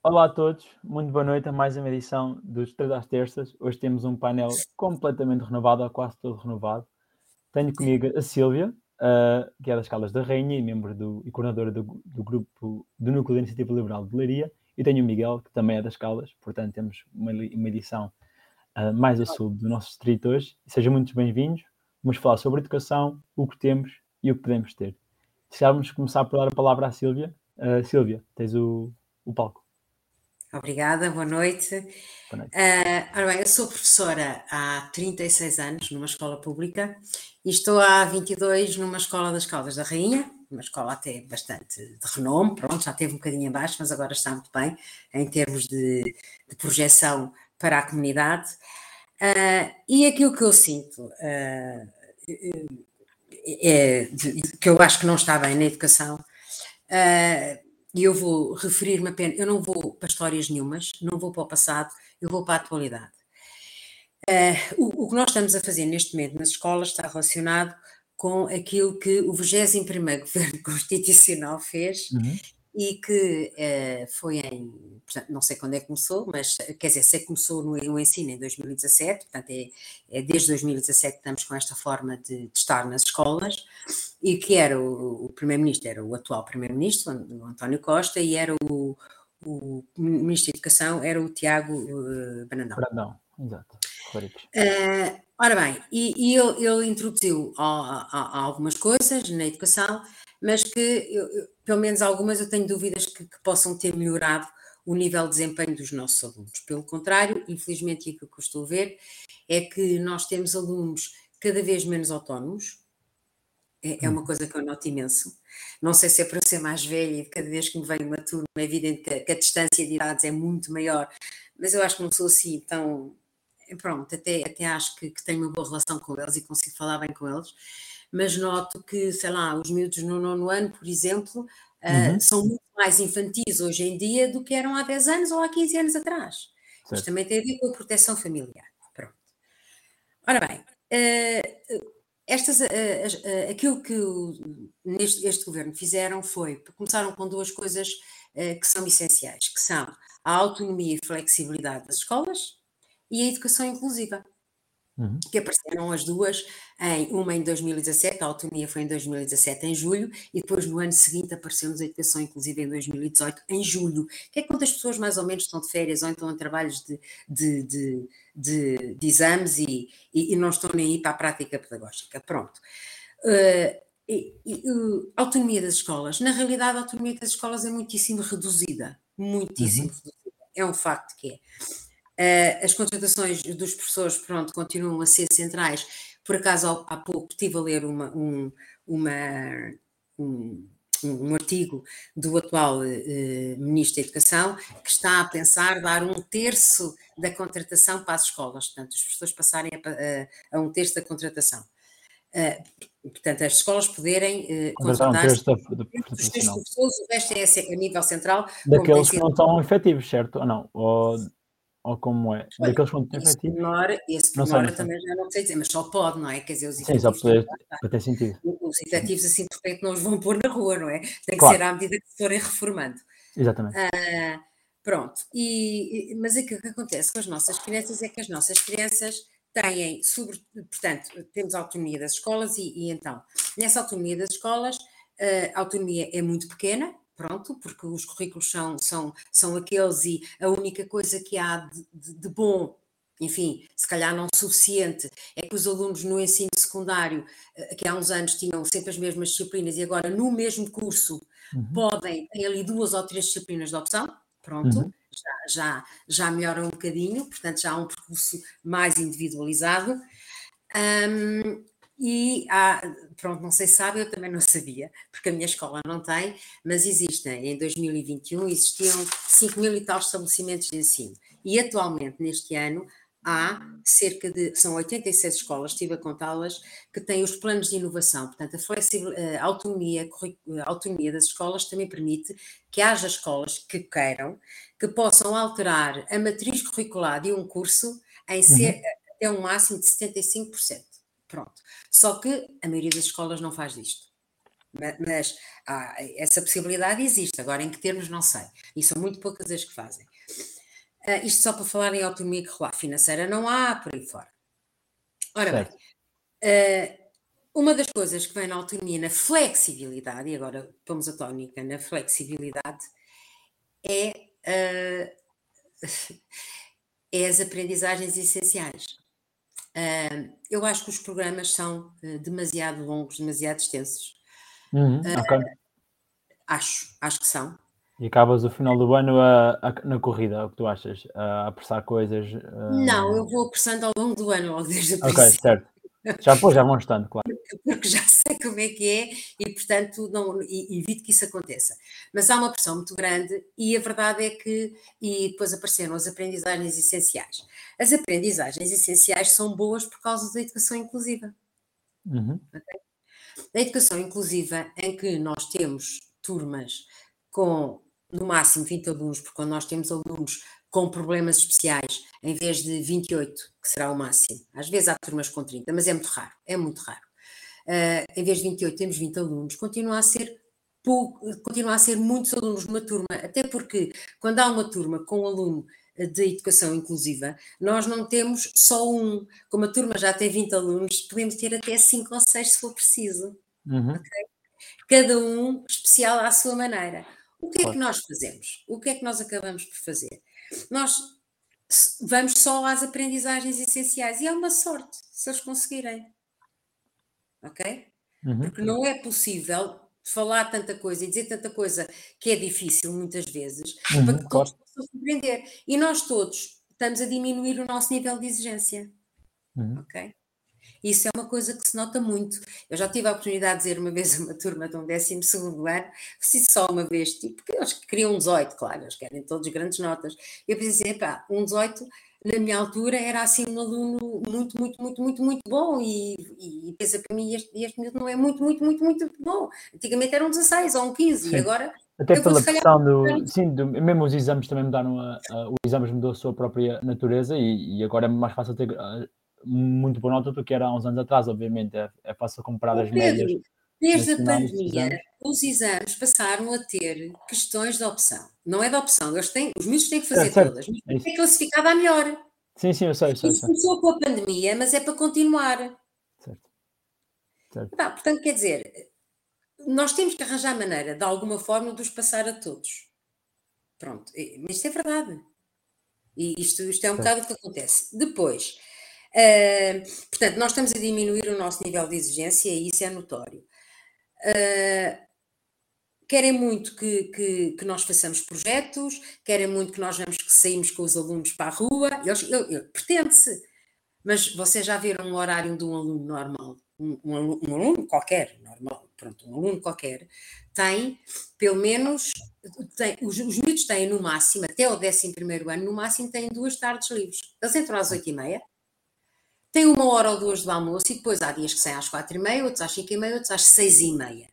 Olá a todos, muito boa noite a mais uma edição dos Três às Terças. Hoje temos um painel completamente renovado, ou quase todo renovado. Tenho comigo a Sílvia, uh, que é das Caldas da Rainha e membro do, e coordenadora do, do grupo do Núcleo da Iniciativa Liberal de Leiria. E tenho o Miguel, que também é das Caldas, portanto temos uma, uma edição uh, mais a sul do nosso distrito hoje. Sejam muito bem-vindos. Vamos falar sobre educação, o que temos e o que podemos ter. Se começar por dar a palavra à Sílvia. Uh, Sílvia, tens o, o palco. Obrigada, boa noite. Boa noite. Uh, ora bem, eu sou professora há 36 anos numa escola pública e estou há 22 numa escola das Caldas da Rainha, uma escola até bastante de renome, pronto, já teve um bocadinho abaixo, mas agora está muito bem em termos de, de projeção para a comunidade. Uh, e aquilo que eu sinto, uh, é, de, que eu acho que não está bem na educação, uh, e eu vou referir-me apenas, eu não vou para histórias nenhumas, não vou para o passado, eu vou para a atualidade. Uh, o, o, que nós estamos a fazer neste momento nas escolas está relacionado com aquilo que o 21 Governo Constitucional fez uhum e que uh, foi em, portanto, não sei quando é que começou, mas quer dizer, sei que começou no, no ensino em 2017, portanto é, é, desde 2017 que estamos com esta forma de, de estar nas escolas, e que era o, o primeiro-ministro, era o atual primeiro-ministro, o António Costa, e era o, o ministro da Educação, era o Tiago uh, Banandão. Banandão, exato. Uh, ora bem, e, e ele, ele introduziu a, a, a algumas coisas na educação, mas que, eu, pelo menos algumas, eu tenho dúvidas que, que, possam ter melhorado o nível de desempenho dos nossos alunos. Pelo contrário, infelizmente, aquilo que eu estou a ver é que nós temos alunos cada vez menos autónomos, é, é uma uhum. coisa que eu noto imenso. Não sei se é para ser mais velha e cada vez que me vem uma turma é evidente que, que a distância de idades é muito maior, mas eu acho que não sou assim tão. Pronto, até, até acho que, que tenho uma boa relação com eles e consigo falar bem com eles mas noto que, sei lá, os miúdos no nono ano, por exemplo, ah, uhum. uh, são muito mais infantis hoje em dia do que eram há 10 anos ou há 15 anos atrás. Certo. Isto também tem a ver com a proteção familiar. Pronto. Ora bem, uh, estas, uh, aquilo que neste, este governo fizeram foi, começaram com duas coisas que são essenciais, que são a autonomia e flexibilidade das escolas e a educação inclusiva uhum. que apareceram as duas, em, uma em 2017, a autonomia foi em 2017, em julho, e depois no ano seguinte apareceu-nos a educação inclusiva em 2018, em julho, que é quando as pessoas mais ou menos estão de férias ou então em trabalhos de, de, de, de, de exames e, e, e, não estão nem aí para a prática pedagógica. Pronto. Uh, e, uh, autonomia das escolas. Na realidade, a autonomia das escolas é muitíssimo reduzida. Muitíssimo uhum. reduzida. É um facto que é. Uh, as contratações dos professores, pronto, continuam a ser centrais. Por acaso, há pouco estive a ler uma, um, uma, um, um artigo do atual uh, Ministro da Educação que está a pensar dar um terço da contratação para as escolas, portanto, os professores passarem a, a, a um terço da contratação. Uh, portanto, as escolas poderem uh, contratar um terço da, da, professores, o resto é a nível central. Daqueles que não estão efetivos, certo? Ou não? Ou ou como é? Olha, Daqueles pontos efetivos? Menor, esse menor também já não sei dizer, mas só pode, não é? Quer dizer, os Sim, só pode, para ter sentido. Os efetivos, assim, de repente, não os vão pôr na rua, não é? Tem que claro. ser à medida que se forem reformando. Exatamente. Ah, pronto, e, mas o que acontece com as nossas crianças é que as nossas crianças têm, sobre, portanto, temos autonomia das escolas e, e então, nessa autonomia das escolas, ah, a autonomia é muito pequena, pronto, porque os currículos são, são, são aqueles e a única coisa que há de, de, de, bom, enfim, se calhar não suficiente, é que os alunos no ensino secundário, eh, que há uns anos tinham sempre as mesmas disciplinas e agora no mesmo curso uhum. podem, têm ali duas ou três disciplinas de opção, pronto, uhum. já, já, já melhora um bocadinho, portanto já há um percurso mais individualizado. Um, e há, pronto, não sei se sabe, eu também não sabia, porque a minha escola não tem, mas existem, em 2021 existiam 5 mil e tal estabelecimentos de ensino. E atualmente, neste ano, há cerca de, são 86 escolas, estive a contá-las, que têm os planos de inovação. Portanto, a, a, autonomia, a autonomia das escolas também permite que haja escolas que queiram, que possam alterar a matriz curricular de um curso em ser, uhum. até um máximo de 75%. Pronto. Só que a maioria das escolas não faz isto. mas ah, essa possibilidade existe. Agora, em que termos, não sei. E são muito poucas as que fazem. Uh, isto só para falar em autonomia curricular financeira, não há por aí fora. Ora certo. bem, uh, uma das coisas que vem na autonomia, na flexibilidade, e agora pomos a tónica na flexibilidade, é, uh, é as aprendizagens essenciais. Uh, eu acho que os programas são uh, demasiado longos, demasiado extensos. Uhum, okay. Acho, acho que são. E acabas o final do ano a, a, na corrida, é o que tu achas? A apressar coisas? Não, eu vou apressando ao longo do ano, logo desde a Ok, certo. Já, pô, já vão estando, claro. Porque já sei como é que é e, portanto, não, e, evito que isso aconteça. Mas há uma pressão muito grande e a verdade é que, e depois apareceram as aprendizagens essenciais. As aprendizagens essenciais são boas por causa da educação inclusiva. Uhum. A educação inclusiva, em que nós temos turmas com no máximo 20 alunos, porque quando nós temos alunos com problemas especiais, em vez de 28, que será o máximo. Às vezes há turmas com 30, mas é muito raro, é muito raro. Uh, em vez de 28, temos 20 alunos, continua a ser pouco, continua a ser muitos alunos numa turma, até porque quando há uma turma com um aluno de educação inclusiva, nós não temos só um. Como a turma já tem 20 alunos, podemos ter até 5 ou 6 se for preciso. Uhum. Okay? Cada um especial à sua maneira. O que é que nós fazemos? O que é que nós acabamos por fazer? Nós vamos só às aprendizagens essenciais e é uma sorte se eles conseguirem. Ok? Uhum. Porque não é possível falar tanta coisa e dizer tanta coisa que é difícil muitas vezes uhum, para que todos possam compreender. E nós todos estamos a diminuir o nosso nível de exigência. Uhum. Ok? Isso é uma coisa que se nota muito. Eu já tive a oportunidade de dizer uma vez a uma turma de um 12 ano, se só uma vez, tipo, porque eles queriam um 18, claro, eles querem todos grandes notas. Eu pensei, pá, um 18 na minha altura era assim um aluno muito, muito, muito, muito, muito bom e, e, e pensa para mim, este, este miúdo não é muito, muito, muito, muito bom. Antigamente era um 16 ou um 15 sim. e agora... Até pela pressão do, sim, do, mesmo os exames também mudaram, a, a, os exames mudou a sua própria natureza e, e agora é mais fácil ter muito boa nota do que era há uns anos atrás, obviamente. É, é fácil comparar as Pedro, médias. Desde a pandemia, os exames passaram a ter questões de opção. Não é de opção, eles têm, os miúdos têm que fazer é, todas, mas é, é classificada a melhor. Sim, sim, eu sei, eu sei. Isso começou com a pandemia, mas é para continuar. Certo. certo. Tá, portanto, quer dizer, nós temos que arranjar maneira, de alguma forma, de os passar a todos. Pronto, mas isto é verdade. E isto, isto é um certo. bocado o que acontece. Depois, Uh, portanto, nós estamos a diminuir o nosso nível de exigência e isso é notório. Uh, querem muito que, que, que, nós façamos projetos, querem muito que nós vamos que saímos com os alunos para a rua, eles, pretende-se, mas vocês já viram um horário de um aluno normal, um, um, aluno, um aluno qualquer, normal, pronto, um aluno qualquer, tem pelo menos, tem, os, os miúdos têm no máximo, até o 11 ano, no máximo têm duas tardes livres. Eles entram às 8 e meia, tem uma hora ou duas do almoço e depois há dias que saem às quatro e meia, outros às cinco e meia, outros às seis e meia.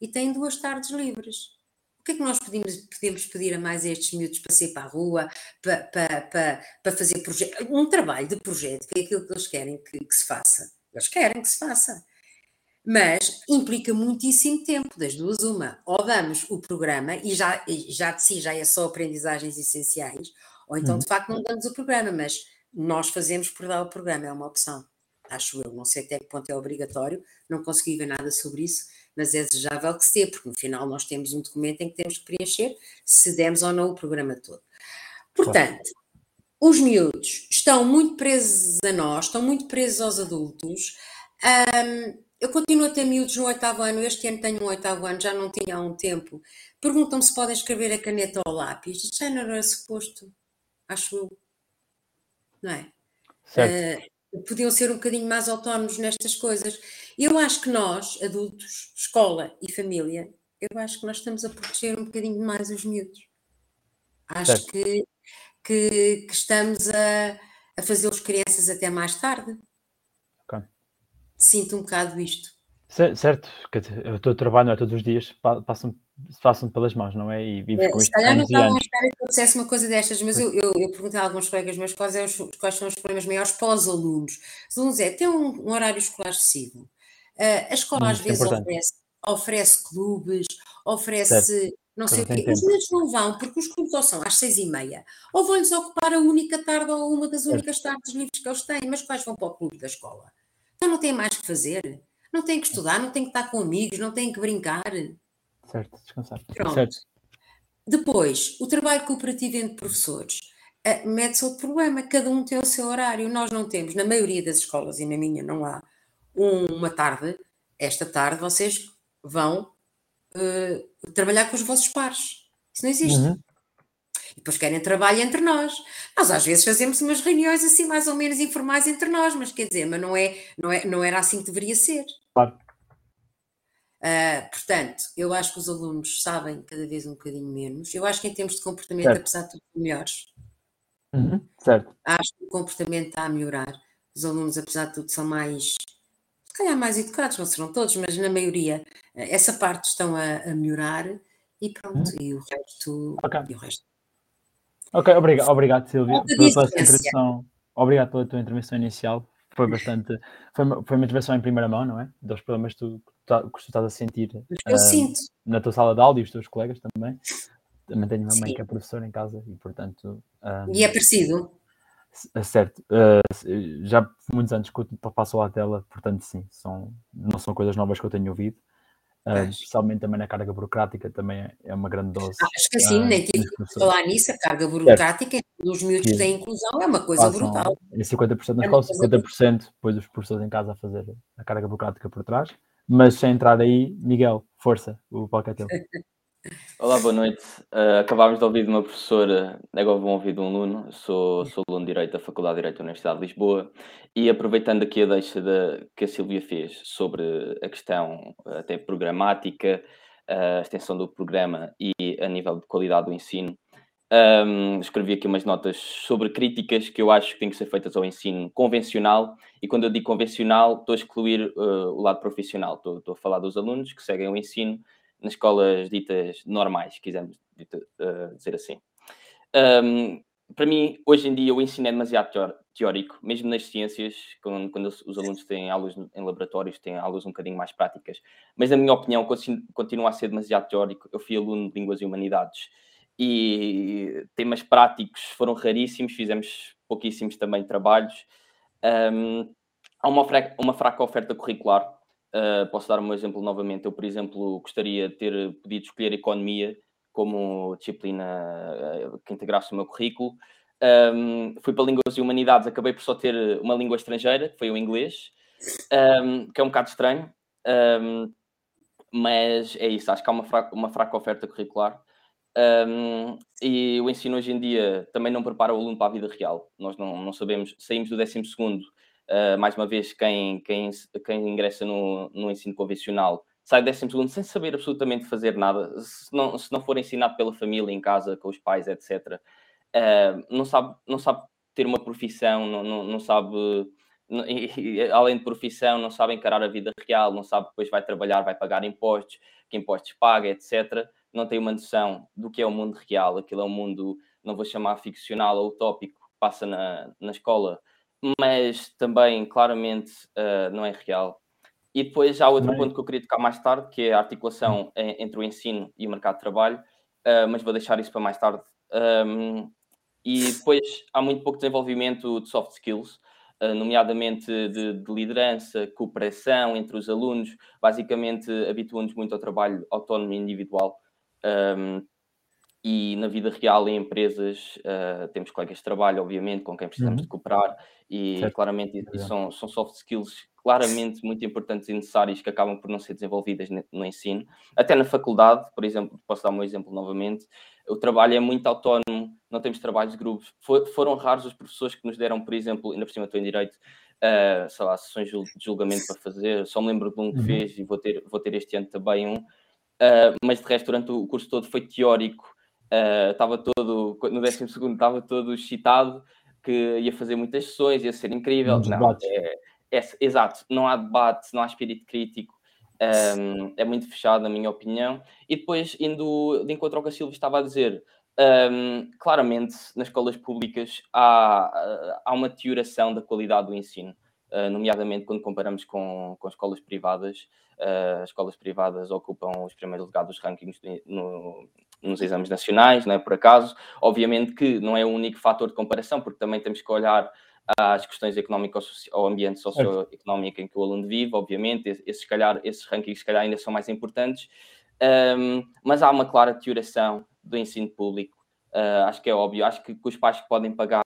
E tem duas tardes livres. O que é que nós podemos, podemos pedir a mais a estes miúdos para sair para a rua, para, para, para, para fazer projeto, um trabalho de projeto, que é aquilo que eles querem que, que se faça. Eles querem que se faça. Mas implica muitíssimo tempo, das duas uma. Ou damos o programa, e já, já de si já é só aprendizagens essenciais, ou então de uhum. facto não damos o programa, mas nós fazemos por dar o programa, é uma opção, acho eu. Não sei até que ponto é obrigatório, não consegui ver nada sobre isso, mas é desejável que se dê, porque no final nós temos um documento em que temos que preencher se demos ou não o programa todo. Portanto, os miúdos estão muito presos a nós, estão muito presos aos adultos. Um, eu continuo a ter miúdos no oitavo ano, este ano tenho um oitavo ano, já não tinha há um tempo. Perguntam-me se podem escrever a caneta ou lápis. Já não era suposto, acho eu não é? Uh, podiam ser um bocadinho mais autónomos nestas coisas. Eu acho que nós, adultos, escola e família, eu acho que nós estamos a proteger um bocadinho mais os miúdos. Acho que, que, que, estamos a, a fazer-os crianças até mais tarde. Okay. Sinto um bocado isto. Certo, eu estou a trabalhar não é, todos os dias, passam passam pelas mãos, não é? E vive com isto. Se calhar não estavam a esperar que dissesse uma coisa destas, mas eu, eu, eu perguntei a alguns colegas meus quais, é os, quais são os problemas maiores para os alunos. Os alunos é ter um, um horário escolar excessivo. Uh, a escola hum, às vezes oferece, oferece clubes, oferece certo. não sei o quê. Os miúdos não vão porque os clubes ou são às seis e meia, ou vão-lhes ocupar a única tarde ou uma das únicas tardes livres que eles têm, mas quais vão para o clube da escola? Então não têm mais que fazer, não têm que estudar, não têm que estar com amigos, não têm que brincar. Certo, descansar. Pronto. Certo. Depois, o trabalho cooperativo entre professores. Uh, mete-se outro problema, cada um tem o seu horário. Nós não temos, na maioria das escolas, e na minha não há, um, uma tarde, esta tarde vocês vão uh, trabalhar com os vossos pares. Isso não existe. Uhum. E depois querem trabalho entre nós. Nós às vezes fazemos umas reuniões assim mais ou menos informais entre nós, mas quer dizer, mas não, é, não, é, não era assim que deveria ser. Claro. Uh, portanto, eu acho que os alunos sabem cada vez um bocadinho menos. Eu acho que em termos de comportamento, certo. apesar de tudo, melhores. Uhum, certo. Acho que o comportamento está a melhorar. Os alunos, apesar de tudo, são mais, se calhar mais educados, não serão todos, mas na maioria, eh, essa parte estão a, a melhorar e pronto, uhum. e o resto. Okay. E o resto. Ok, obrigado, obrigado Silvia, pela tua intervenção. Obrigado pela tua intervenção inicial. Foi bastante. Foi foi uma intervenção em primeira mão, não é? Dos problemas que tu, Tá, que tu estás a sentir uh, na tua sala de aula e os teus colegas também. Também tenho uma mãe Sim. que é professora em casa e, portanto. Um, e é parecido? É certo. Uh, já muitos anos que eu passo lá dela, portanto, sim, são, não são coisas novas que eu tenho ouvido. Uh, especialmente também na carga burocrática, também é uma grande dose. Acho que sim, uh, nem tive que falar nisso, a carga burocrática dos miúdos têm inclusão é uma coisa Passam brutal. É 50% na é escola, 50% depois os professores em casa a fazer a carga burocrática por trás. Mas sem entrar aí, Miguel, força, o palco é teu. Olá, boa noite. Uh, acabámos de ouvir de uma professora, agora vão ouvir de um aluno. Sou, sou aluno de Direito da Faculdade de Direito da Universidade de Lisboa e aproveitando aqui a deixa de, que a Silvia fez sobre a questão até programática, a extensão do programa e a nível de qualidade do ensino, um, escrevi aqui umas notas sobre críticas que eu acho que têm que ser feitas ao ensino convencional, e quando eu digo convencional, estou a excluir uh, o lado profissional, estou, estou, a falar dos alunos que seguem o ensino nas escolas ditas normais, se quisermos uh, dizer assim. Um, para mim, hoje em dia, o ensino é demasiado teórico, mesmo nas ciências, quando, quando os alunos têm aulas em laboratórios, têm aulas um bocadinho mais práticas. Mas, na minha opinião, continua a ser demasiado teórico. Eu fui aluno de Línguas e Humanidades e temas práticos foram raríssimos, fizemos pouquíssimos também trabalhos. Um, há uma, fraca, uma fraca oferta curricular. Uh, posso dar um exemplo novamente. Eu, por exemplo, gostaria de ter podido escolher economia como disciplina uh, que integrasse o meu currículo. Um, fui para Línguas e Humanidades, acabei por só ter uma língua estrangeira, que foi o inglês, um, que é um bocado estranho, um, mas é isso, acho que há uma fraca, uma fraca oferta curricular. Um, e o ensino hoje em dia também não prepara o aluno para a vida real. Nós não, não sabemos, saímos do 12 segundo, uh, mais uma vez, quem, quem, quem ingressa no, no ensino convencional sai do 12 segundo sem saber absolutamente fazer nada, se não, se não for ensinado pela família, em casa, com os pais, etc. Uh, ah, não, sabe, não sabe ter uma profissão, não, não, não sabe, além de profissão, não sabe encarar a vida real, não sabe depois vai trabalhar, vai pagar impostos, que impostos paga, etc não tem uma noção do que é o mundo real, aquilo é um mundo, não vou chamar ficcional ou utópico, que passa na, na escola, mas também claramente uh, não é real. E depois há outro ponto que eu queria tocar mais tarde, que é a articulação hum. entre o ensino e o mercado de trabalho, uh, mas vou deixar isso para mais tarde. Um, e depois há muito pouco desenvolvimento de soft skills, uh, nomeadamente de, de, liderança, cooperação entre os alunos, basicamente habituam-nos muito ao trabalho autónomo e individual. Um, e na vida real, em empresas, uh, temos colegas de trabalho, obviamente, com quem precisamos uhum. de cooperar, e certo. claramente e são, são soft skills claramente muito importantes e necessárias que acabam por não ser desenvolvidas no ensino. Até na faculdade, por exemplo, posso dar um exemplo novamente, o trabalho é muito autónomo, não temos trabalhos de grupos. For, foram raros os professores que nos deram, por exemplo, ainda por cima estou em direito, uh, sei lá, sessões de julgamento para fazer. Só me lembro de um que uhum. fez e vou ter, vou ter este ano também um Uh, mas de resto, durante o curso todo foi teórico. Uh, estava todo, no 12 estava todo excitado que ia fazer muitas sessões, ia ser incrível. Não, é, é, exato, não há debate, não há espírito crítico. Um, é muito fechado, na minha opinião. E depois, indo de encontro ao que a Silvia estava a dizer, um, claramente nas escolas públicas há, há uma deterioração da qualidade do ensino. Uh, nomeadamente quando comparamos com, com escolas privadas. Uh, as escolas privadas ocupam os primeiros lugares dos rankings no, nos exames nacionais, não é por acaso. Obviamente que não é o único fator de comparação, porque também temos que olhar às questões económicas, ao ambiente socioeconómico em que o aluno vive, obviamente, esses, calhar, esses rankings, se calhar, ainda são mais importantes, um, mas há uma clara deterioração do ensino público, uh, acho que é óbvio, acho que, que os pais que podem pagar,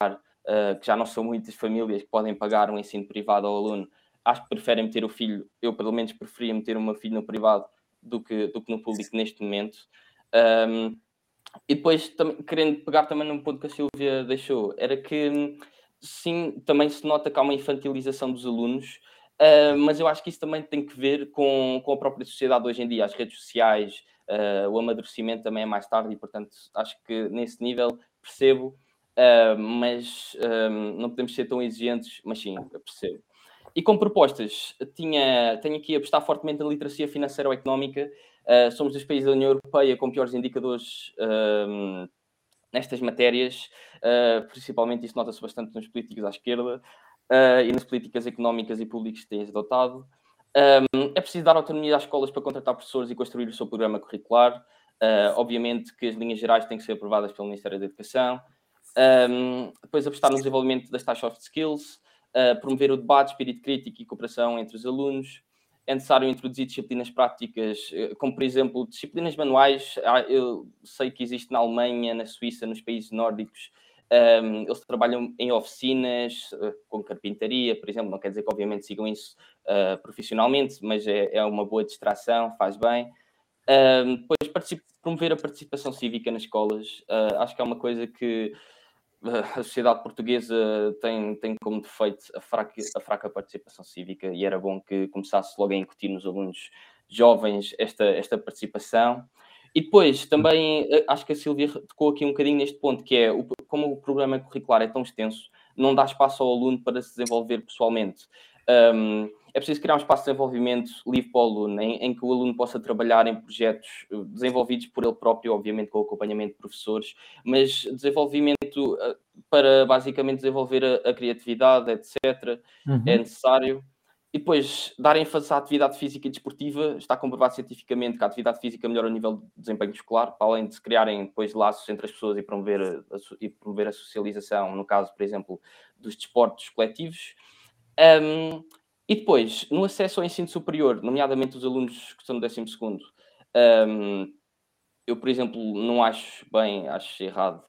uh, que já não são muitas famílias que podem pagar um ensino privado ao aluno, acho que preferem meter o filho, eu pelo menos preferia meter o meu filho no privado do que, do que no público neste momento. Um, e depois, tam, querendo pegar também num ponto que a Silvia deixou, era que sim, também se nota que há uma infantilização dos alunos, uh, mas eu acho que isso também tem que ver com, com a própria sociedade hoje em dia, as redes sociais, uh, o amadurecimento também é mais tarde e, portanto, acho que nesse nível percebo, uh, mas não podemos ser tão exigentes, mas sim, percebo. E com propostas, tinha, tenho aqui a apostar fortemente na literacia financeira ou económica. somos dos países da União Europeia com piores indicadores nestas matérias, uh, principalmente isso nota-se bastante nos políticos à esquerda uh, e nas políticas económicas e públicas que têm adotado. Um, é preciso dar autonomia às escolas para contratar professores e construir o seu programa curricular. Uh, obviamente que as linhas gerais têm que ser aprovadas pelo Ministério da Educação. Um, depois apostar no desenvolvimento das tais soft skills, promover o debate, espírito crítico e cooperação entre os alunos, é necessário introduzir disciplinas práticas, eh, como por exemplo disciplinas manuais. Ah, eu sei que existe na Alemanha, na Suíça, nos países nórdicos. Um, eles trabalham em oficinas uh, com carpintaria, por exemplo. Não quer dizer que, obviamente, sigam isso uh, profissionalmente, mas é, é, uma boa distração, faz bem. Um, depois, promover a participação cívica nas escolas. Uh, acho que é uma coisa que a sociedade portuguesa tem, tem como defeito a fraca, a fraca participação cívica e era bom que começasse logo a incutir nos alunos jovens esta, esta participação. E depois também eh, acho que a Silvia tocou aqui um bocadinho neste ponto, que é o, como o programa curricular é tão extenso, não dá espaço ao aluno para se desenvolver pessoalmente. Um, é preciso criar um espaço de desenvolvimento livre para o aluno, em, em, que o aluno possa trabalhar em projetos eh, desenvolvidos por ele próprio, obviamente com o acompanhamento de professores, mas desenvolvimento eh, para basicamente desenvolver a, a criatividade, etc., uhum. é necessário. E depois, dar ênfase à atividade física e desportiva, está comprovado cientificamente que a atividade física melhora o nível de desempenho escolar, para além de se criarem depois laços entre as pessoas e promover a, e promover a socialização, no caso, por exemplo, dos desportos coletivos. Um, e depois, no acesso ao ensino superior, nomeadamente os alunos que estão no 12 segundo, um, eu, por exemplo, não acho bem, acho errado,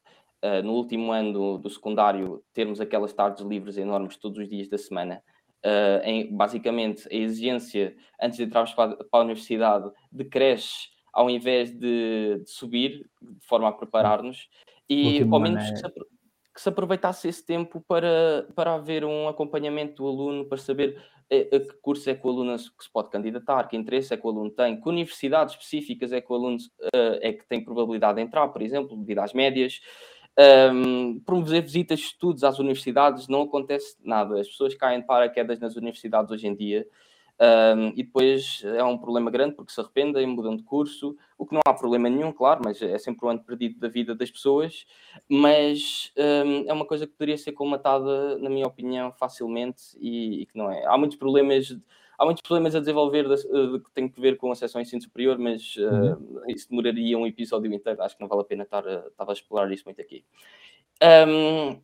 uh, no último ano do, do, secundário, termos aquelas tardes livres enormes todos os dias da semana. Uh, em, basicamente, a exigência, antes de entrarmos para, para a universidade, decresce ao invés de, de subir, de forma a preparar-nos. E, ao menos, que se aproveitasse esse tempo para, para haver um acompanhamento do aluno, para saber a, eh, a que curso é que o aluno se pode candidatar, que interesse é que o aluno tem, que universidades específicas é que o aluno uh, é que tem probabilidade de entrar, por exemplo, devido às médias. Um, promover visitas de estudos às universidades, não acontece nada. As pessoas caem de paraquedas nas universidades hoje em dia um, e depois é um problema grande porque se arrependem, mudam de curso, o que não há problema nenhum, claro, mas é sempre um ano perdido da vida das pessoas. Mas um, é uma coisa que poderia ser colmatada, na minha opinião, facilmente e, e, que não é. Há muitos problemas. Há muitos problemas a desenvolver de, de, que têm que ver com acesso ao ensino superior, mas uhum. uh, isso demoraria um episódio inteiro. Acho que não vale a pena estar, estar a explorar isso muito aqui. Um,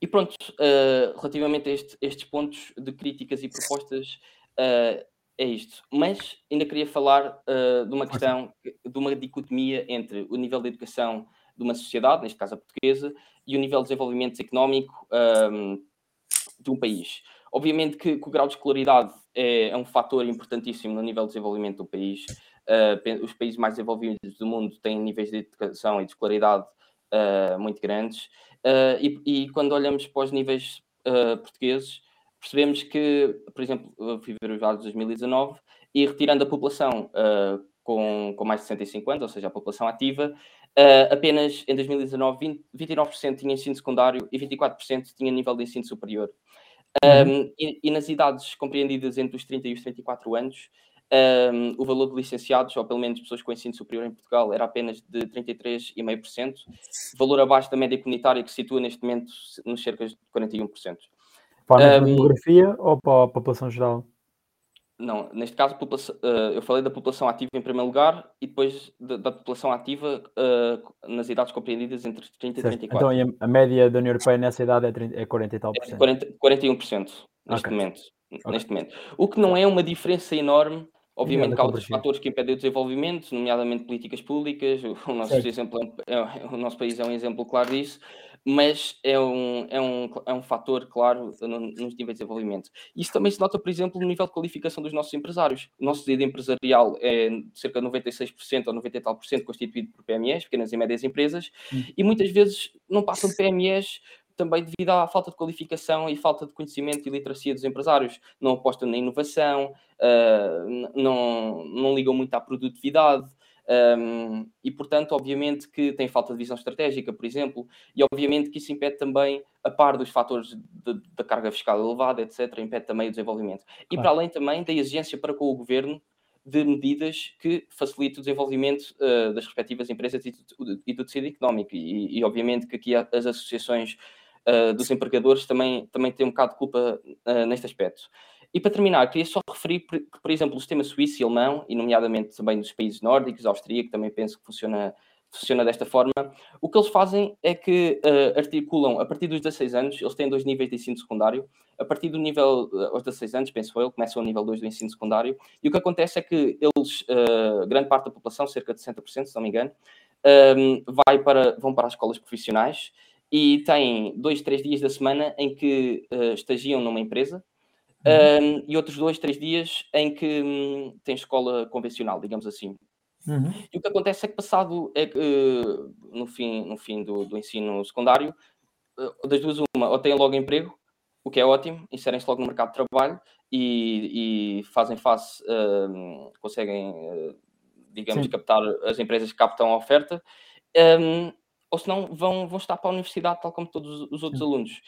e pronto, uh, relativamente a este, estes pontos de críticas e propostas, Uh, é isto. Mas ainda queria falar uh, de uma questão, de uma dicotomia entre o nível de educação de uma sociedade, neste caso a portuguesa, e o nível de desenvolvimento económico um, de um país. Obviamente que, que, o grau de escolaridade é, é, um fator importantíssimo no nível de desenvolvimento do país. Uh, os países mais desenvolvidos do mundo têm níveis de educação e de escolaridade uh, muito grandes. Uh, e, e, quando olhamos para os níveis portugueses, percebemos que, por exemplo, eu fui ver os dados de 2019 e retirando a população uh, com, com mais de 65 anos, ou seja, a população ativa, uh, apenas em 2019 20, 29% tinha ensino secundário e 24% tinha nível de ensino superior. Uhum. Um, e, e, nas idades compreendidas entre os 30 e os 34 anos, um, o valor de licenciados, ou pelo menos pessoas com ensino superior em Portugal, era apenas de 33,5%, valor abaixo da média comunitária que se situa neste momento nos cerca de 41%. Para a um, demografia ou para a população geral? Não, neste caso uh, eu falei da população ativa em primeiro lugar e depois da, população ativa uh, nas idades compreendidas entre 30 certo. e 34. Então a, média da União Europeia nessa idade é, 30, é 40 e tal por cento? É 40, 41% neste okay. momento. Okay. Neste momento. O que não é uma diferença enorme Obviamente que há outros fatores que impedem o desenvolvimento, nomeadamente políticas públicas. O nosso, exemplo é, é, o nosso país é um exemplo claro disso mas é um, é um, é um fator, claro, nos níveis de desenvolvimento. Isso também se nota, por exemplo, no nível de qualificação dos nossos empresários. O nosso tecido empresarial é cerca de 96% ou 90 tal por cento constituído por PMEs, pequenas e médias empresas, hum. e muitas vezes não passam de PMEs também devido à falta de qualificação e falta de conhecimento e literacia dos empresários. Não apostam na inovação, uh, não, não ligam muito à produtividade, um, e, portanto, obviamente que tem falta de visão estratégica, por exemplo, e obviamente que isso impede também, a par dos fatores da carga fiscal elevada, etc., impede também o desenvolvimento. Claro. E para além também da exigência para com o governo de medidas que facilitem o desenvolvimento uh, das respectivas empresas e do, e do tecido económico. E, e, obviamente que aqui as associações uh, dos empregadores também, também têm um bocado de culpa uh, neste aspecto. E para terminar, queria só referir que, por exemplo, o sistema suíço e alemão, e nomeadamente também dos países nórdicos, austríaco, também penso que funciona, funciona desta forma. O que eles fazem é que uh, articulam, a partir dos 16 anos, eles têm dois níveis de ensino secundário. A partir do nível, uh, aos 16 anos, penso eu, começam o nível 2 do ensino secundário. E o que acontece é que eles, uh, grande parte da população, cerca de 60%, se não me engano, um, vai para, vão para as escolas profissionais e têm dois, três dias da semana em que uh, estagiam numa empresa Uhum. Um, e outros dois, três dias em que hum, tem escola convencional, digamos assim. Uhum. E o que acontece é que passado é que, uh, no fim, no fim do, do ensino secundário, uh, das duas uma, ou têm logo emprego, o que é ótimo, inserem-se logo no mercado de trabalho e, e fazem face, uh, conseguem, digamos, Sim. captar as empresas que captam a oferta, um, ou senão vão, vão estar para a universidade, tal como todos os outros alunos.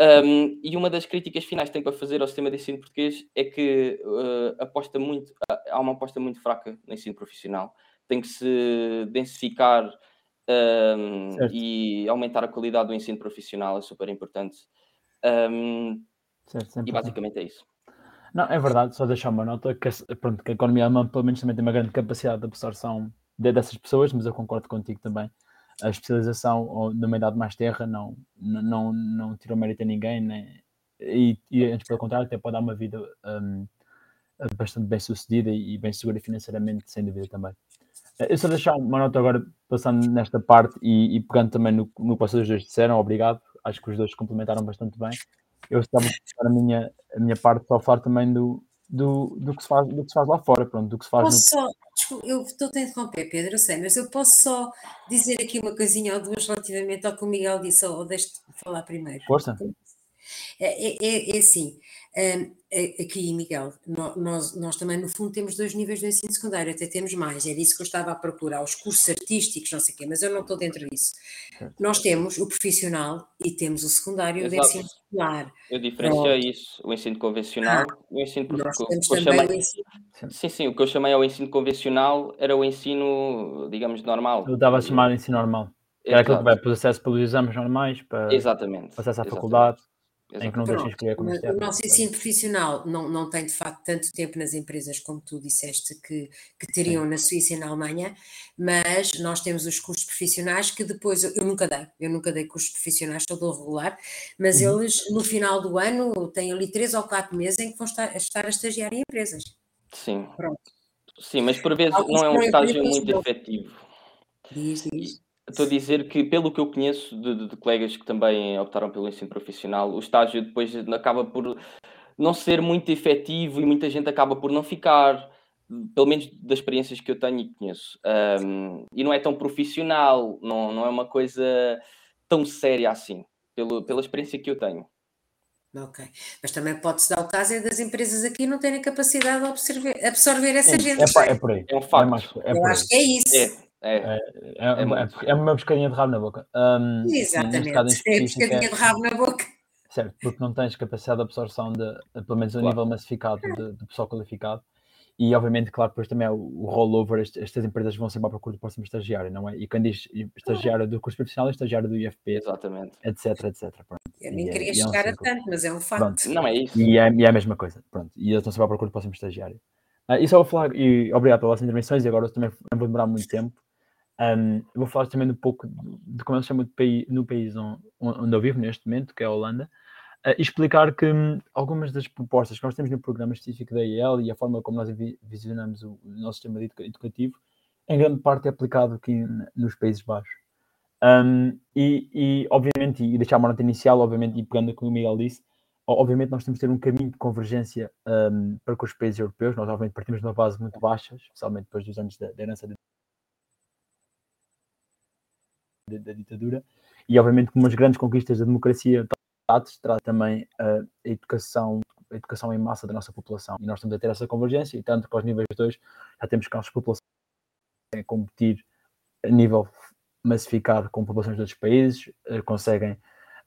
Um, e uma das críticas finais que tenho para fazer ao sistema de ensino português é que uh, aposta muito, há uma aposta muito fraca no ensino profissional. Tem que se densificar um, e aumentar a qualidade do ensino profissional, é super importante. Um, certo, e basicamente é isso. Não, é verdade, só deixar uma nota que, pronto, que a economia alemã pelo menos também tem uma grande capacidade de absorção dessas pessoas, mas eu concordo contigo também a especialização numa idade mais terra não, não, não tira o mérito a ninguém, né? e, e antes pelo contrário, até pode dar uma vida um, bastante bem sucedida e bem segura financeiramente, sem dúvida também. Eh, eu só deixar uma nota agora, passando nesta parte e, e pegando também no, no que vocês dois disseram, obrigado, acho que os dois complementaram bastante bem. Eu estava a minha, a minha parte para falar também do, do, do, que se faz, do que se faz lá fora, pronto, do que se faz Posso no... só, eu estou a interromper, Pedro, eu sei, mas eu posso só dizer aqui uma coisinha ou duas relativamente ao que o Miguel disse, ou deixe-te falar primeiro. Força. É, é, é, é assim, aqui, Miguel, nós, nós também, no fundo, temos dois níveis de ensino secundário, até temos mais, é disso que eu estava a procurar, os cursos artísticos, não sei o quê, mas eu não estou dentro disso. Nós temos o profissional e temos o secundário Exato. de ensino escolar. Eu diferenciei isso, o ensino convencional, ah, o ensino profissional. Chamei... Ensino... Sim, sim, o que eu chamei ao ensino convencional era o ensino, digamos, normal. Eu estava a chamar ensino normal. Era aquilo que vai para o acesso pelos exames normais, para Exatamente. acesso à Exatamente. faculdade em que não deixem escolher como O nosso ensino profissional não, não tem de facto tanto tempo nas empresas como tu disseste que, que teriam Sim. na Suíça e na Alemanha, mas nós temos os cursos profissionais que depois, eu, eu nunca dei, eu nunca dei cursos profissionais, só dou regular, mas uhum. eles no final do ano têm ali três ou quatro meses em que vão estar, estar a estagiar em empresas. Sim. Pronto. Sim, mas por vezes Alguns não é um estágio muito efetivo. Diz, diz. Estou a dizer que, pelo que eu conheço de, de, de, colegas que também optaram pelo ensino profissional, o estágio depois acaba por não ser muito efetivo e muita gente acaba por não ficar, pelo menos das experiências que eu tenho e conheço. Um, e não é tão profissional, não, não é uma coisa tão séria assim, pelo, pela experiência que eu tenho. Ok, mas também pode-se dar o caso é das empresas aqui não terem capacidade de absorver, absorver essa gente. É, é, por aí. É um facto. É mais, é eu acho que é isso. É. É, é, é, é, é, uma pescadinha de rabo na boca. Um, Exatamente, é pescadinha de rabo na boca. Certo, porque não tens capacidade de absorção, de, pelo menos a claro. nível massificado, de, de, pessoal qualificado. e obviamente, claro, depois também é o, o rollover, estas, estas empresas vão sempre à procura do próximo estagiário, não é? E quando diz estagiário do curso profissional, é estagiário do IFP, Exatamente. etc, etc. Pronto. Eu nem E é- queria e é um chegar a tanto, mas é um facto. Pronto. Não é isso. E é, e é a mesma coisa, pronto. E eles estão sempre à procura do próximo estagiário. Ah, e só vou falar, e obrigado pelas intervenções, e agora eu também não vou demorar muito tempo. Ahm, eu vou falar também um pouco de como eles chamam de país, no país onde, eu vivo neste momento, que é a Holanda, ah, e explicar que hum, algumas das propostas que nós temos no programa específico da IEL e a forma como nós vi- visionamos o, o nosso sistema de educa- educativo, em grande parte é aplicado aqui nos Países Baixos. Um, e, e, obviamente, e deixar uma nota inicial, obviamente, e pegando o que o Miguel disse, obviamente nós temos de ter um caminho de convergência um, para com os países europeus. Nós, obviamente, partimos de uma base muito baixa, especialmente depois dos anos da, herança da, da- da ditadura, e, obviamente, com umas grandes conquistas da democracia, traz também a educação a educação em massa da nossa população. E nós estamos a ter essa convergência, e tanto que aos níveis 2 já temos que as populações a competir a nível massificado com populações de outros países, eh, conseguem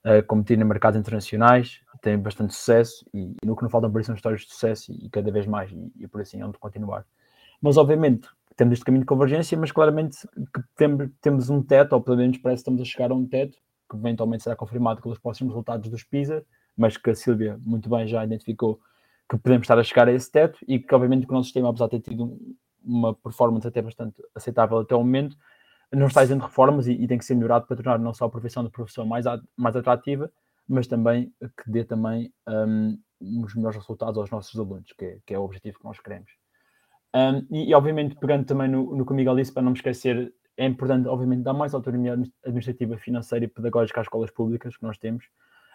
eh, competir em mercados internacionais, têm bastante sucesso e, e no que não faltam por isso são histórias de sucesso e, e cada vez mais, e, e por assim onde continuar. Mas obviamente temos este caminho de convergência, mas claramente que tem- temos um teto, ou pelo menos parece que estamos a chegar a um teto, que eventualmente será confirmado pelos próximos resultados dos PISA, mas que a Sílvia muito bem já identificou que podemos estar a chegar a esse teto e que obviamente que o nosso sistema, apesar de ter tido um- uma performance até bastante aceitável até o momento, não está isento reformas e, e tem que ser melhorado para tornar não só a profissão de professor mais, mais atrativa, mas também que dê também um, os melhores resultados aos nossos alunos, que é, que é o objetivo que nós queremos. Um, e, e, obviamente, pegando também no, no que o Miguel disse, para não me esquecer, é importante, obviamente, dar mais autonomia admi- administrativa, financeira e pedagógica às escolas públicas que nós temos.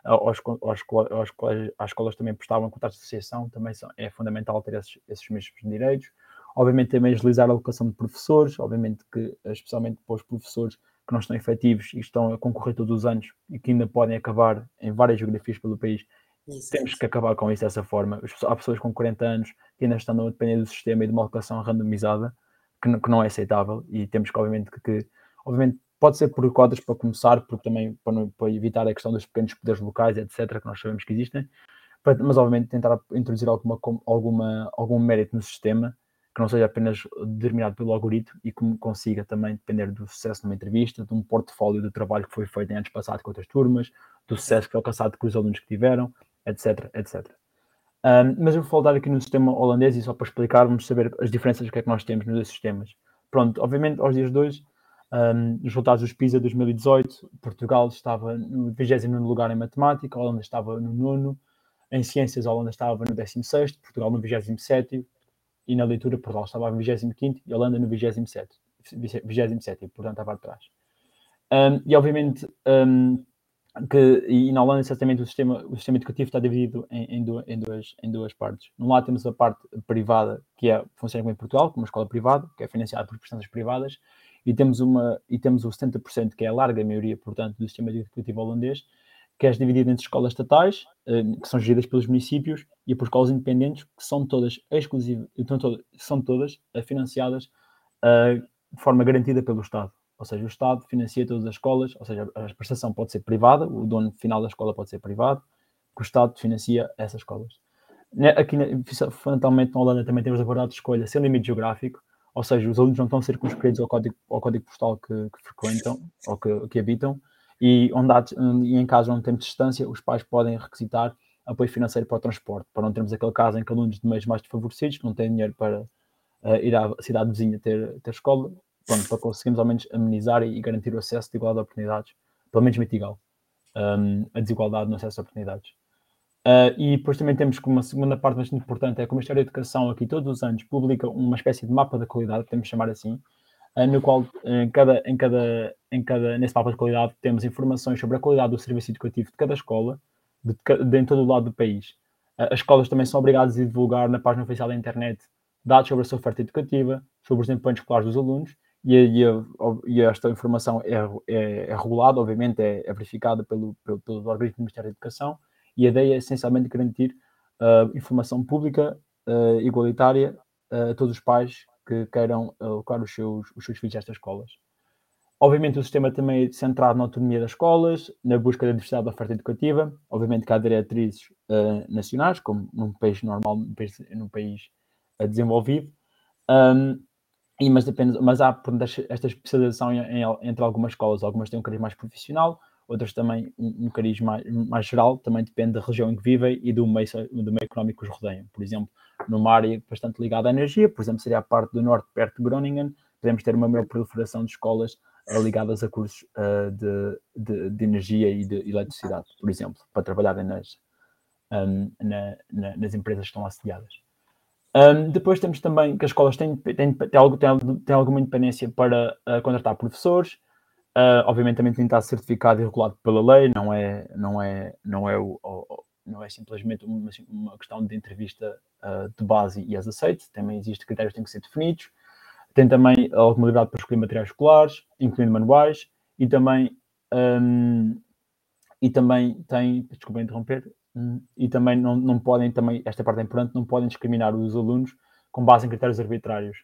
Aos, aos, aos às escolas também prestavam contratos de associação, também são, é fundamental ter esses, esses mesmos direitos. Obviamente, também agilizar a alocação de professores, obviamente que, especialmente para os professores que não estão efetivos e estão a concorrer todos os anos e que ainda podem acabar em várias geografias pelo país, Exato. temos que acabar com isso dessa forma. Há pessoas com 40 anos que ainda estão a depender do sistema e de uma alocação randomizada, que, não- que não é aceitável, e temos que, obviamente, que, que- obviamente, pode ser por quadros para começar, porque também para, não- para evitar a questão dos pequenos poderes locais, etc., que nós sabemos que existem, mas, obviamente, tentar introduzir alguma, alguma, algum mérito no sistema, que não seja apenas determinado pelo algoritmo e que consiga também depender do sucesso numa entrevista, de um portfólio do trabalho que foi feito em anos passados com outras turmas, do sucesso que foi alcançado com os alunos que tiveram, etc, etc. Um, mas eu vou falar aqui no sistema holandês e só para explicar, vamos saber as diferenças que é que nós temos nos dois sistemas. Pronto, obviamente, aos dias de um, os resultados dos PISA 2018, Portugal estava no 29 lugar em matemática, Holanda estava no nono, em ciências Holanda estava no 16º, Portugal no 27º, e na leitura Portugal estava no 25º e Holanda no 27º, 27º, portanto estava atrás. Um, e obviamente um, que e na Holanda certamente o sistema o sistema educativo está dividido em, em, du- em duas em duas partes. Num lado temos a parte privada que é funciona como em Portugal, como uma escola privada, que é financiada por prestações privadas, e temos uma e temos o 70% que é a larga maioria, portanto, do sistema educativo holandês, que é dividido entre escolas estatais, eh, que são geridas pelos municípios, e por escolas independentes, que são todas exclusivas, são todas eh, financiadas eh, de forma garantida pelo Estado. Ou seja, o Estado financia todas as escolas, ou seja, a prestação pode ser privada, o dono final da escola pode ser privado, que o Estado financia essas escolas. Ne- Aqui, fundamentalmente, na Holanda também temos a verdade de escolha sem limite geográfico, ou seja, os alunos não estão circunscritos ao código, ao código postal que, que frequentam ou que, que habitam, e, onde há, e em casos onde temos distância, os pais podem requisitar apoio financeiro para o transporte, para não termos aquele caso em que alunos de meios mais desfavorecidos que não têm dinheiro para eh, ir à cidade vizinha ter, ter escola, pronto, para conseguirmos ao menos amenizar e, garantir o acesso de igualdade de oportunidades, pelo menos mitigá um, a desigualdade no acesso a oportunidades. Uh, e depois também temos como uma segunda parte bastante importante, é que o Ministério da Educação aqui todos os anos publica uma espécie de mapa da qualidade, podemos chamar assim, uh, no qual em cada, em cada, em cada, nesse mapa de qualidade temos informações sobre a qualidade do serviço educativo de cada escola, de, ca- de em todo o lado do país. Uh, as escolas também são obrigadas a divulgar na página oficial da internet dados sobre a sua oferta educativa, sobre os desempenhos escolares dos alunos, e, e, a- e esta informação é, é, é regulada, obviamente, é, é verificada pelo, pelo, pelo organismo do Ministério da Educação, e a ideia é essencialmente garantir uh, informação pública uh, igualitária uh, a todos os pais que queiram alocar os seus, os seus filhos a estas escolas. Obviamente, o sistema também é centrado na autonomia das escolas, na busca da diversidade da oferta educativa. Obviamente, que há diretrizes nacionais, como num país normal, num país, num país desenvolvido. Um, e, mas, depende, mas há esta especialização em, em, entre algumas escolas. Algumas têm um cariz mais profissional, outras também um, um cariz mais, mais geral. Também depende da região em que vivem e do meio, do meio económico que os rodeiam. Por exemplo, numa área bastante ligada à energia, por exemplo, seria a parte do norte, perto de Groningen, podemos ter uma maior proliferação de escolas uh, ligadas a cursos uh, de, de, de, energia e de eletricidade, por exemplo, para trabalharem nas, um, na, na, nas empresas que estão assediadas. Um, depois temos também que as escolas têm, têm, têm, algo, têm, têm alguma independência para uh, contratar professores. Uh, obviamente também tem que estar certificado e regulado pela lei, não é, não é, não é, o, o não é simplesmente uma, uma questão de entrevista uh, de base e as aceite, também existem critérios que têm que ser definidos. Tem também alguma liberdade para escolher materiais escolares, incluindo manuais, e também, um, e também tem, desculpa interromper, e também não, não podem, também, esta parte é importante, não podem discriminar os alunos com base em critérios arbitrários.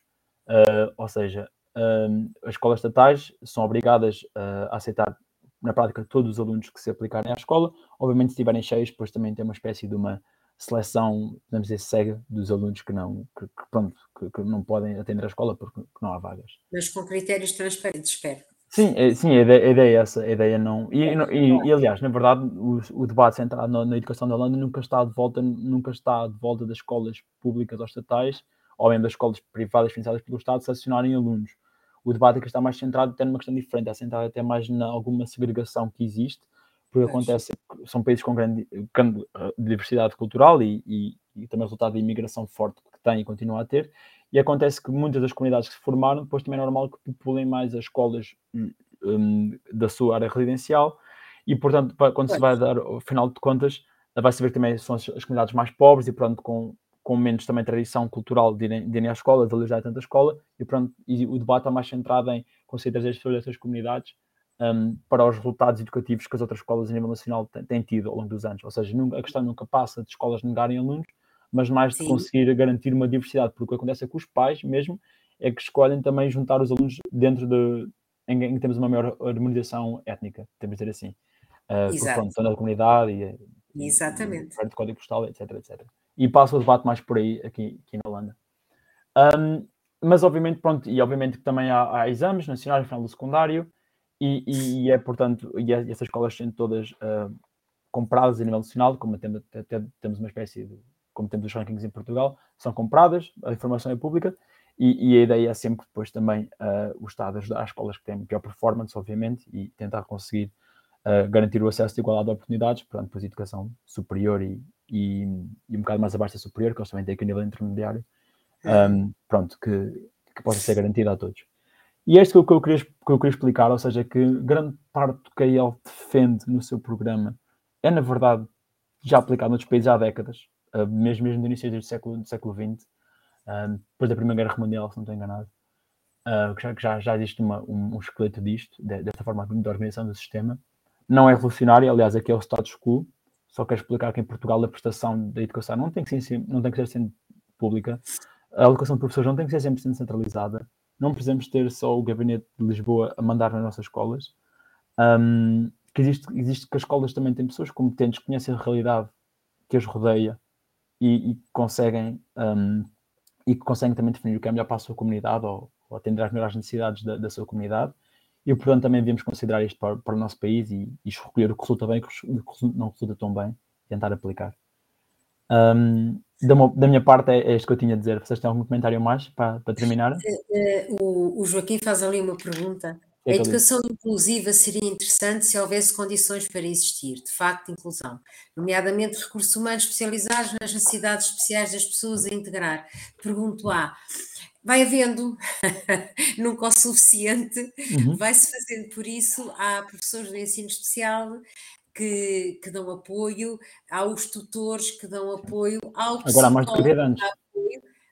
Uh, ou seja, uh, as escolas estatais são obrigadas uh, a aceitar na prática todos os alunos que se aplicarem à escola. Obviamente, se estiverem cheios, depois também tem uma espécie de uma seleção, podemos dizer, cega dos alunos que não, que, que pronto, que, que, não podem atender a escola porque não há vagas. Mas com critérios transparentes, espero. Sim, é, sim, a ideia, a ideia é essa, a ideia não. E, e, e aliás, na verdade, o, o, debate centrado na, na, educação da Holanda nunca está de volta, nunca está de volta das escolas públicas ou estatais, ou mesmo das escolas privadas financiadas pelo Estado, selecionarem alunos. O debate é que está mais centrado até numa questão diferente, está centrado até mais na alguma segregação que existe, porque acontece são países com grande, grande uh, diversidade cultural e, e, e também resultado da imigração forte que tem e continua a ter, e acontece que muitas das comunidades que se formaram, depois também é normal que populem mais as escolas um, hum, da sua área residencial, e portanto, quando se vai dar, ao final de contas, vai-se ver que também são as, as, comunidades mais pobres e pronto, com, com menos também tradição cultural de irem, de irem à escola, de alojar tanta escola, e pronto, e o debate está mais centrado em considerar as pessoas dessas comunidades um, para os resultados educativos que as outras escolas a nível nacional têm, têm tido ao longo dos anos. Ou seja, nunca, a questão nunca passa de escolas negarem alunos, mas mais de Sim. conseguir garantir uma diversidade, porque o que acontece é que os pais mesmo é que escolhem também juntar os alunos dentro de em, em que temos uma maior harmonização étnica, temos de dizer assim. Uh, Exato. Porque, pronto, da comunidade e, Exatamente. E, código postal, etc, etc. E passa o debate mais por aí aqui, aqui na Holanda. Um, mas obviamente, pronto, e obviamente que também há, há exames nacionais no final do secundário, e, e, e, é portanto, e, é, essas escolas sendo todas uh, compradas a nível nacional, como temos, até, temos uma espécie de como temos os rankings em Portugal, são compradas, a informação é pública e, e a ideia é sempre depois também uh, o Estado ajudar as escolas que têm pior performance, obviamente, e tentar conseguir uh, garantir o acesso de igualdade de oportunidades, portanto, depois educação superior e, e, e, um bocado mais abaixo da superior, que eles também têm aqui a nível intermediário, um, pronto, que, que possa ser garantida a todos. E é isto que eu, queria, que eu queria explicar, ou seja, que grande parte do que a defende no seu programa é, na verdade, já aplicado noutros países há décadas. Ah, mesmo, mesmo do início do século, do século XX, depois da Primeira Guerra Mundial, se não estou enganado, uh, que já, já, existe uma, um, um, esqueleto disto, de, desta forma de organização do sistema. Não é revolucionário, aliás, aqui é o status quo, só quero explicar que em Portugal a prestação da educação não tem que ser, não tem que ser sempre pública, a alocação de professores não tem que ser sempre centralizada, não precisamos ter só o gabinete de Lisboa a mandar nas nossas escolas, um, que existe, existe que as escolas também têm pessoas competentes, que conhecem a realidade que as rodeia e, e conseguem um, e que conseguem também definir o que é melhor para a sua comunidade ou, ou atender às melhores necessidades da, da, sua comunidade. E, portanto, também devemos considerar isto para, para o nosso país e, e, escolher o que resulta bem e o que não resulta tão bem, tentar aplicar. Um, da, da, minha parte, é, é isto que eu tinha a dizer. Vocês têm algum comentário mais para, para terminar? Eh, o, o Joaquim faz ali uma pergunta a educação inclusiva seria interessante se houvesse condições para existir, de facto, inclusão, nomeadamente recursos humanos especializados nas necessidades especiais das pessoas a integrar. Pergunto lá, vai havendo, nunca o suficiente, uhum. vai-se fazendo por isso, há professores do ensino especial que, que dão apoio, há os tutores que dão apoio, há o Agora há mais do que antes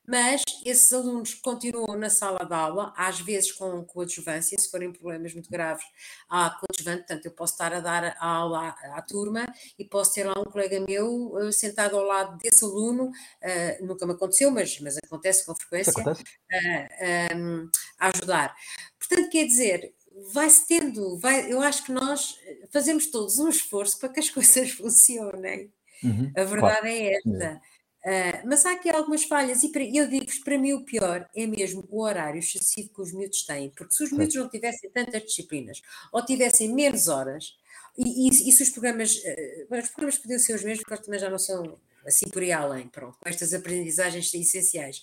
mas esses alunos continuam na sala de aula, às vezes com coadjuvância, se forem problemas muito graves, há coadjuvante, portanto eu posso estar a dar a aula à, à turma e posso ter lá um colega meu uh, sentado ao lado desse aluno, uh, nunca me aconteceu, mas, mas acontece com frequência, acontece. Uh, um, a ajudar. Portanto, quer dizer, vai-se tendo, vai, eu acho que nós fazemos todos um esforço para que as coisas funcionem. Uhum, a verdade claro. é esta. Uh, mas há aqui algumas falhas, e para, eu digo-vos, para mim o pior é mesmo o horário excessivo que os miúdos têm, porque se os miúdos não tivessem tantas disciplinas, ou tivessem menos horas, e, e, e se os programas, uh, os programas podiam ser os mesmos, porque também já não são assim por aí além, pronto, com estas aprendizagens essenciais.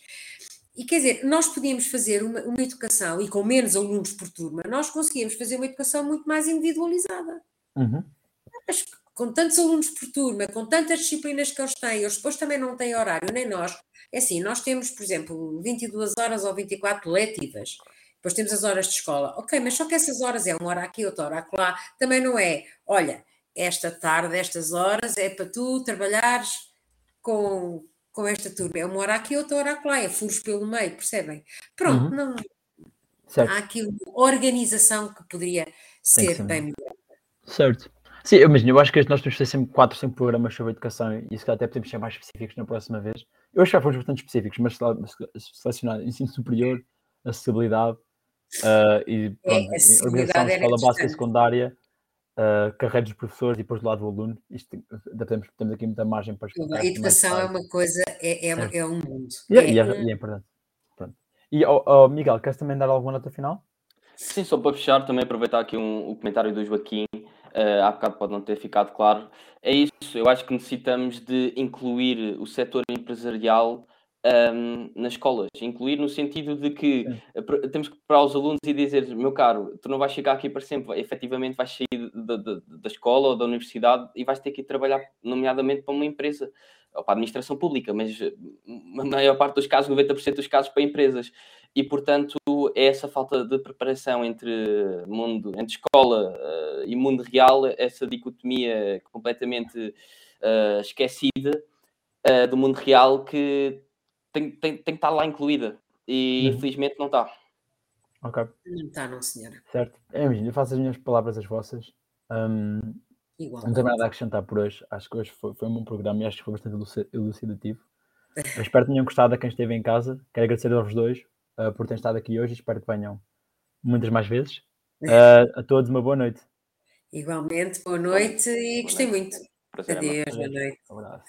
E quer dizer, nós podíamos fazer uma, uma educação, e com menos alunos por turma, nós conseguíamos fazer uma educação muito mais individualizada. Uhum. Mas com tantos alunos por turma, com tantas disciplinas que eles têm, eles depois também não têm horário, nem nós. É assim, nós temos, por exemplo, 22 horas ou 24 letivas, depois temos as horas de escola. Ok, mas só que essas horas é uma hora aqui, outra hora lá, também não é. Olha, esta tarde, estas horas, é para tu trabalhares com, com esta turma. É uma hora aqui, outra hora lá, é furos pelo meio, percebem? Pronto, uhum. não. Certo. Há aqui uma organização que poderia ser, ser bem melhor. Certo. Sim, eu imagino, eu acho que nós temos que ter sempre 4, 5 programas sobre educação e se calhar até podemos ser mais específicos na próxima vez. Eu acho que já fomos bastante específicos, mas selecionar ensino superior, acessibilidade uh, e pronto, é, organização de escola básica e secundária, uh, carreiras dos professores e depois do lado do aluno. Isto, temos, temos aqui muita margem para explicar. A educação é uma coisa, é, é, é. é um mundo. E é, é, um... e é importante. Pronto. E oh, oh, Miguel, queres também dar alguma nota final? Sim, só para fechar, também aproveitar aqui um, o comentário do Joaquim uh, há bocado pode não ter ficado claro. É isso, eu acho que necessitamos de incluir o setor empresarial um, ehm, nas escolas, incluir no sentido de que uh, temos que preparar os alunos e dizer, meu caro, tu não vais chegar aqui para sempre, efetivamente vais sair da, da, da escola ou da universidade e vais ter que ir trabalhar, nomeadamente para uma empresa ou para a administração pública, mas na maior parte dos casos, 90% dos casos para empresas e portanto é essa falta de preparação entre mundo, entre escola uh, e mundo real, essa dicotomia completamente uh, esquecida uh, do mundo real que tem, tem, tem que estar lá incluída e uhum. infelizmente não está. Ok. Não está, não, senhora. Certo. É, imagino, eu faço as minhas palavras as vossas. Um, Igual. Não tenho nada a acrescentar por hoje. Acho que hoje foi, foi um bom programa e acho que foi bastante elucidativo. Eu espero que tenham gostado a quem esteve em casa. Quero agradecer aos dois uh, por terem estado aqui hoje e espero que venham muitas mais vezes. Uh, a todos uma boa noite. Igualmente, boa noite e gostei muito. Adeus, boa noite. Um abraço.